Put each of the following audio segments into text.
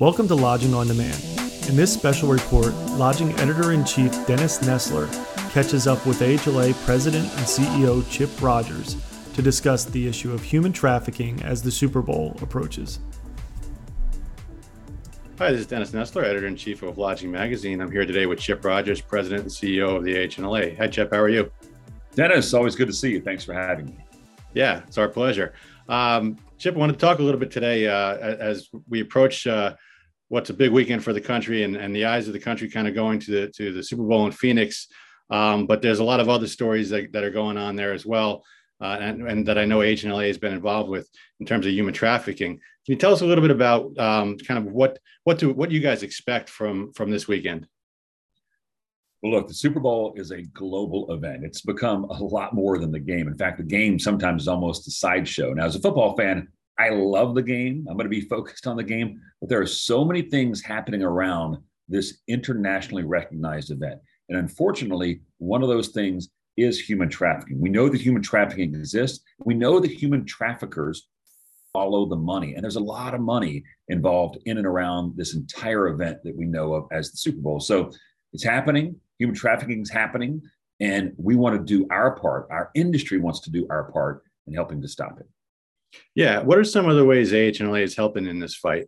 Welcome to Lodging on Demand. In this special report, Lodging Editor in Chief Dennis Nessler catches up with AHLA President and CEO Chip Rogers to discuss the issue of human trafficking as the Super Bowl approaches. Hi, this is Dennis Nessler, Editor in Chief of Lodging Magazine. I'm here today with Chip Rogers, President and CEO of the AHLA. Hi, Chip. How are you? Dennis, always good to see you. Thanks for having me. Yeah, it's our pleasure. Um, Chip, I wanted to talk a little bit today uh, as we approach uh, what's a big weekend for the country and, and the eyes of the country kind of going to the to the Super Bowl in Phoenix. Um, but there's a lot of other stories that, that are going on there as well, uh, and, and that I know AHLA has been involved with in terms of human trafficking. Can you tell us a little bit about um, kind of what what do what you guys expect from from this weekend? Well, look, the Super Bowl is a global event. It's become a lot more than the game. In fact, the game sometimes is almost a sideshow. Now, as a football fan, I love the game. I'm going to be focused on the game, but there are so many things happening around this internationally recognized event. And unfortunately, one of those things is human trafficking. We know that human trafficking exists. We know that human traffickers follow the money. And there's a lot of money involved in and around this entire event that we know of as the Super Bowl. So it's happening. Human trafficking is happening. And we want to do our part. Our industry wants to do our part in helping to stop it. Yeah. What are some of the ways AHLA is helping in this fight?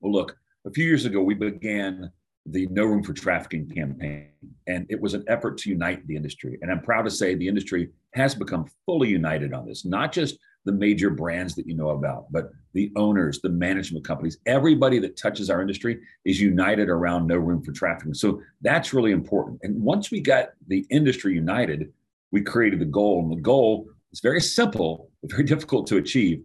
Well, look, a few years ago, we began the No Room for Trafficking campaign, and it was an effort to unite the industry. And I'm proud to say the industry has become fully united on this, not just the major brands that you know about, but the owners, the management companies, everybody that touches our industry is united around No Room for Trafficking. So that's really important. And once we got the industry united, we created the goal. And the goal it's very simple, very difficult to achieve.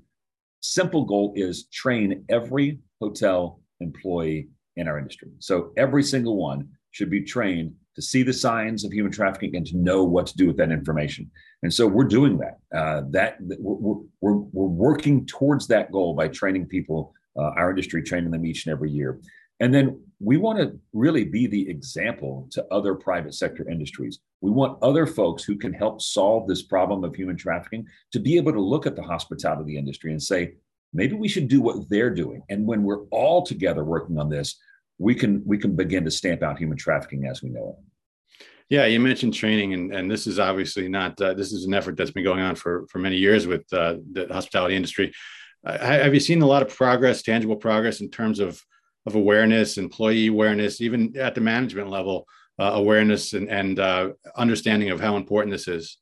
Simple goal is train every hotel employee in our industry. So every single one should be trained to see the signs of human trafficking and to know what to do with that information. And so we're doing that. Uh, that we're, we're, we're working towards that goal by training people, uh, our industry, training them each and every year. And then we want to really be the example to other private sector industries. We want other folks who can help solve this problem of human trafficking to be able to look at the hospitality industry and say, maybe we should do what they're doing. And when we're all together working on this, we can we can begin to stamp out human trafficking as we know it. Yeah, you mentioned training, and, and this is obviously not. Uh, this is an effort that's been going on for for many years with uh, the hospitality industry. Uh, have you seen a lot of progress, tangible progress in terms of of awareness, employee awareness, even at the management level, uh, awareness and, and uh, understanding of how important this is.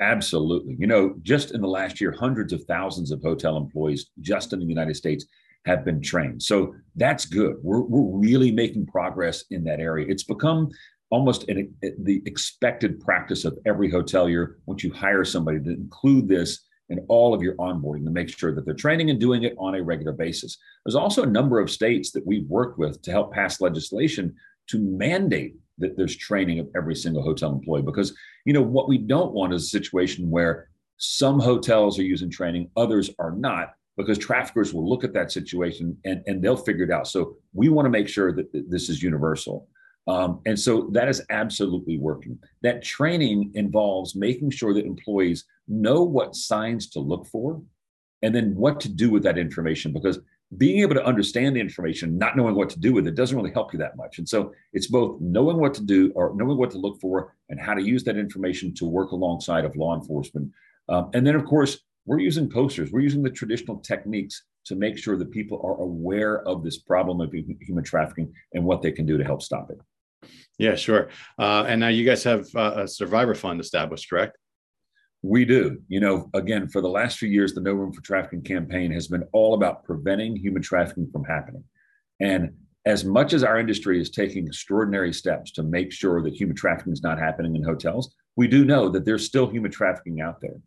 Absolutely. You know, just in the last year, hundreds of thousands of hotel employees just in the United States have been trained. So that's good. We're, we're really making progress in that area. It's become almost an, the expected practice of every hotelier once you hire somebody to include this in all of your onboarding to make sure that they're training and doing it on a regular basis. There's also a number of states that we've worked with to help pass legislation to mandate that there's training of every single hotel employee because you know what we don't want is a situation where some hotels are using training others are not because traffickers will look at that situation and, and they'll figure it out so we want to make sure that this is universal um, and so that is absolutely working. That training involves making sure that employees know what signs to look for and then what to do with that information because being able to understand the information, not knowing what to do with it, doesn't really help you that much. And so it's both knowing what to do or knowing what to look for and how to use that information to work alongside of law enforcement. Um, and then, of course, we're using posters, we're using the traditional techniques to make sure that people are aware of this problem of human trafficking and what they can do to help stop it. Yeah, sure. Uh, and now you guys have uh, a survivor fund established, correct? We do. You know, again, for the last few years, the No Room for Trafficking campaign has been all about preventing human trafficking from happening. And as much as our industry is taking extraordinary steps to make sure that human trafficking is not happening in hotels, we do know that there's still human trafficking out there.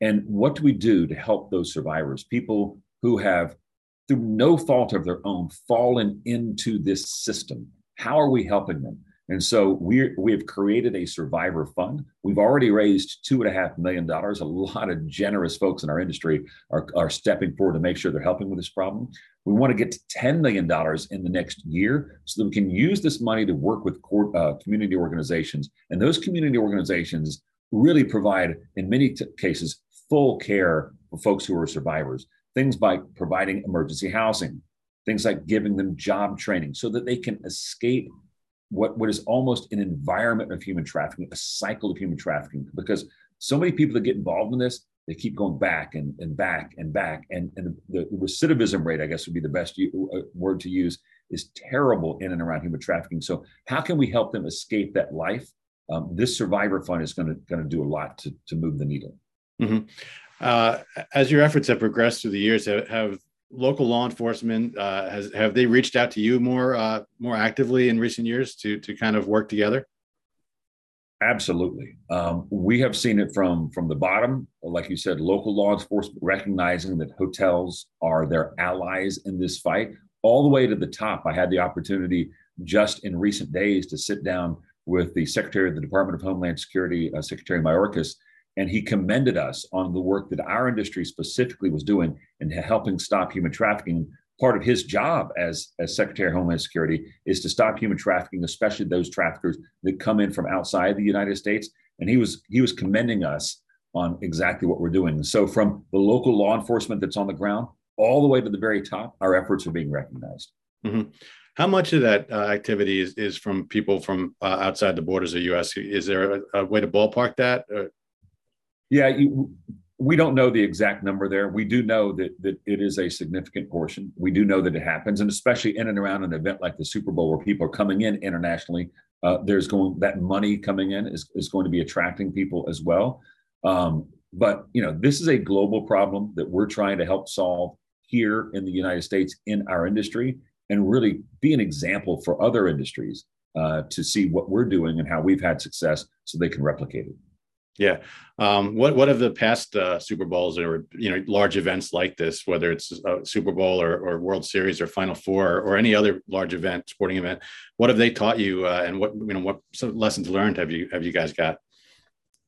And what do we do to help those survivors, people who have, through no fault of their own, fallen into this system? How are we helping them? And so we we have created a survivor fund. We've already raised two and a half million dollars. A lot of generous folks in our industry are, are stepping forward to make sure they're helping with this problem. We want to get to $10 million in the next year so that we can use this money to work with court, uh, community organizations. And those community organizations really provide, in many t- cases, full care for folks who are survivors. Things by providing emergency housing, things like giving them job training so that they can escape what, what is almost an environment of human trafficking, a cycle of human trafficking, because so many people that get involved in this, they keep going back and, and back and back. And, and the, the recidivism rate, I guess would be the best u- uh, word to use, is terrible in and around human trafficking. So how can we help them escape that life? Um, this survivor fund is going to going to do a lot to, to move the needle. Mm-hmm. Uh, as your efforts have progressed through the years, have, have local law enforcement uh, has have they reached out to you more uh, more actively in recent years to to kind of work together? Absolutely, um, we have seen it from from the bottom, like you said, local law enforcement recognizing that hotels are their allies in this fight, all the way to the top. I had the opportunity just in recent days to sit down with the Secretary of the Department of Homeland Security, uh, Secretary Mayorkas, and he commended us on the work that our industry specifically was doing in helping stop human trafficking. Part of his job as, as Secretary of Homeland Security is to stop human trafficking, especially those traffickers that come in from outside the United States. And he was he was commending us on exactly what we're doing. So from the local law enforcement that's on the ground all the way to the very top, our efforts are being recognized. Mm-hmm. How much of that uh, activity is, is from people from uh, outside the borders of the U.S.? Is there a, a way to ballpark that? Or? Yeah, you, we don't know the exact number there. We do know that that it is a significant portion. We do know that it happens, and especially in and around an event like the Super Bowl, where people are coming in internationally, uh, there's going that money coming in is is going to be attracting people as well. Um, but you know, this is a global problem that we're trying to help solve here in the United States in our industry, and really be an example for other industries uh, to see what we're doing and how we've had success, so they can replicate it. Yeah. Um, what what have the past uh, Super Bowls or you know large events like this, whether it's Super Bowl or, or World Series or Final Four or any other large event, sporting event, what have they taught you, uh, and what you know what lessons learned have you have you guys got?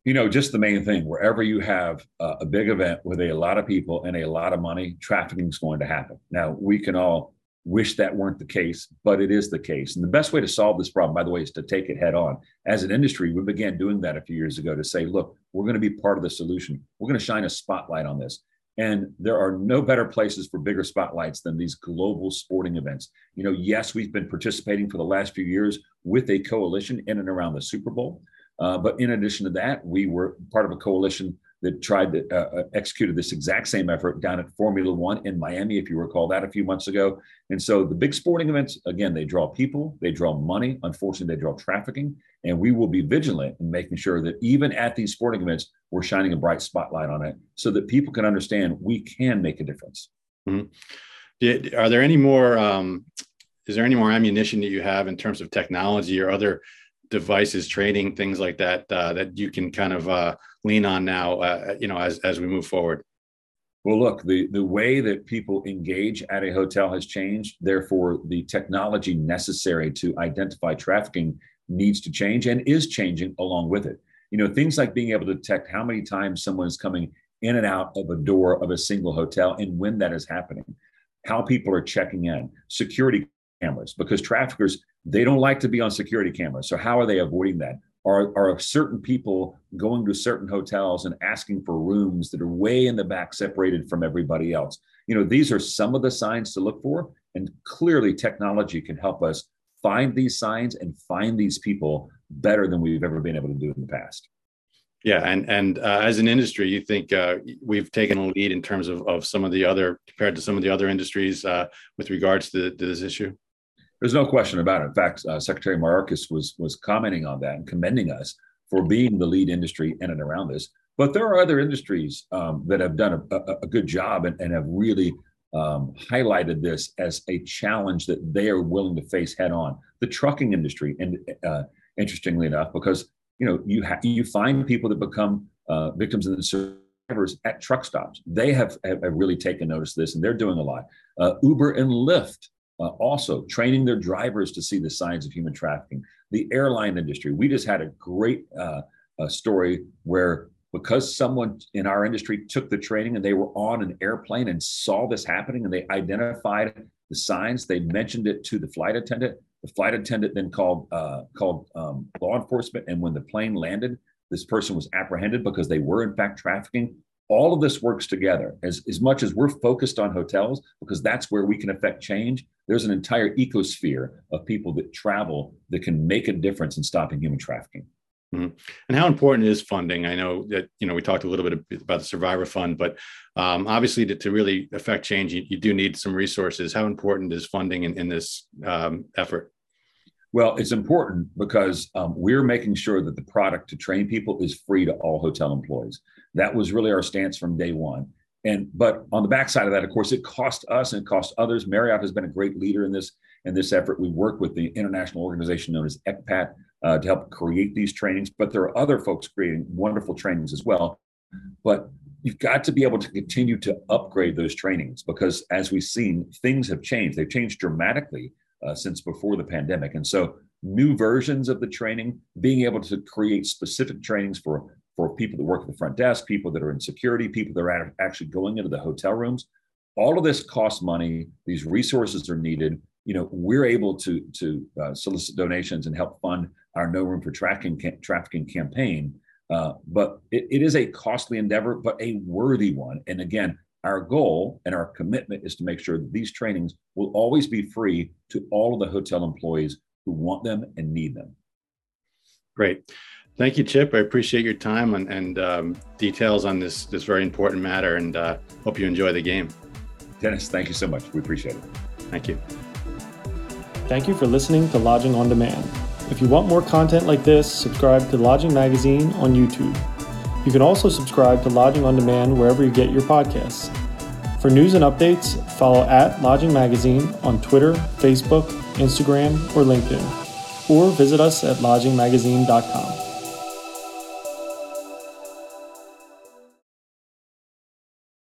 You know, just the main thing. Wherever you have a big event with a lot of people and a lot of money, trafficking is going to happen. Now we can all wish that weren't the case, but it is the case. And the best way to solve this problem, by the way, is to take it head on. As an industry, we began doing that a few years ago to say, look, we're going to be part of the solution. We're going to shine a spotlight on this. And there are no better places for bigger spotlights than these global sporting events. You know, yes, we've been participating for the last few years with a coalition in and around the Super Bowl. Uh, but in addition to that, we were part of a coalition that tried to uh, uh, executed this exact same effort down at Formula One in Miami, if you recall that a few months ago. And so the big sporting events, again, they draw people, they draw money. Unfortunately, they draw trafficking. And we will be vigilant in making sure that even at these sporting events, we're shining a bright spotlight on it so that people can understand we can make a difference. Mm-hmm. Are there any more? Um, is there any more ammunition that you have in terms of technology or other devices, training, things like that, uh, that you can kind of uh, lean on now, uh, you know, as, as we move forward? Well, look, the, the way that people engage at a hotel has changed. Therefore, the technology necessary to identify trafficking needs to change and is changing along with it. You know, things like being able to detect how many times someone is coming in and out of a door of a single hotel and when that is happening, how people are checking in, security cameras, because traffickers, they don't like to be on security cameras. So, how are they avoiding that? Are, are certain people going to certain hotels and asking for rooms that are way in the back, separated from everybody else? You know, these are some of the signs to look for. And clearly, technology can help us find these signs and find these people better than we've ever been able to do in the past. Yeah, and and uh, as an industry, you think uh, we've taken a lead in terms of, of some of the other compared to some of the other industries uh, with regards to, to this issue? There's no question about it. In fact, uh, Secretary Mayorkas was was commenting on that and commending us for being the lead industry in and around this. But there are other industries um, that have done a, a, a good job and, and have really um, highlighted this as a challenge that they are willing to face head on. The trucking industry, and uh, interestingly enough, because you know you ha- you find people that become uh, victims and survivors at truck stops. They have, have really taken notice of this, and they're doing a lot. Uh, Uber and Lyft uh, also, training their drivers to see the signs of human trafficking. The airline industry, we just had a great uh, story where because someone in our industry took the training and they were on an airplane and saw this happening and they identified the signs, they mentioned it to the flight attendant. The flight attendant then called uh, called um, law enforcement, and when the plane landed, this person was apprehended because they were in fact trafficking. All of this works together. As, as much as we're focused on hotels because that's where we can affect change there's an entire ecosphere of people that travel that can make a difference in stopping human trafficking. Mm-hmm. and how important is funding? I know that you know we talked a little bit about the survivor fund but um, obviously to, to, really affect change you, you, do need some resources. How important is funding in, in this um, effort well, it's important because um, we're making sure that the product to train people is free to all hotel employees. That was really our stance from day one. And but on the backside of that, of course, it cost us and it cost others. Marriott has been a great leader in this in this effort. We work with the international organization known as ECPAT uh, to help create these trainings. But there are other folks creating wonderful trainings as well. But you've got to be able to continue to upgrade those trainings because, as we've seen, things have changed. They've changed dramatically uh, since before the pandemic. And so, new versions of the training, being able to create specific trainings for for people that work at the front desk, people that are in security, people that are actually going into the hotel rooms. All of this costs money. These resources are needed. You know, we're able to to uh, solicit donations and help fund our No Room for Trafficking trafficking campaign. Uh, but it, it is a costly endeavor, but a worthy one. And again, our goal and our commitment is to make sure that these trainings will always be free to all of the hotel employees who want them and need them. Great. Thank you, Chip. I appreciate your time and, and um, details on this this very important matter, and uh, hope you enjoy the game. Dennis, thank you so much. We appreciate it. Thank you. Thank you for listening to Lodging on Demand. If you want more content like this, subscribe to Lodging Magazine on YouTube. You can also subscribe to Lodging on Demand wherever you get your podcasts. For news and updates, follow at Lodging Magazine on Twitter, Facebook, Instagram, or LinkedIn, or visit us at lodgingmagazine.com.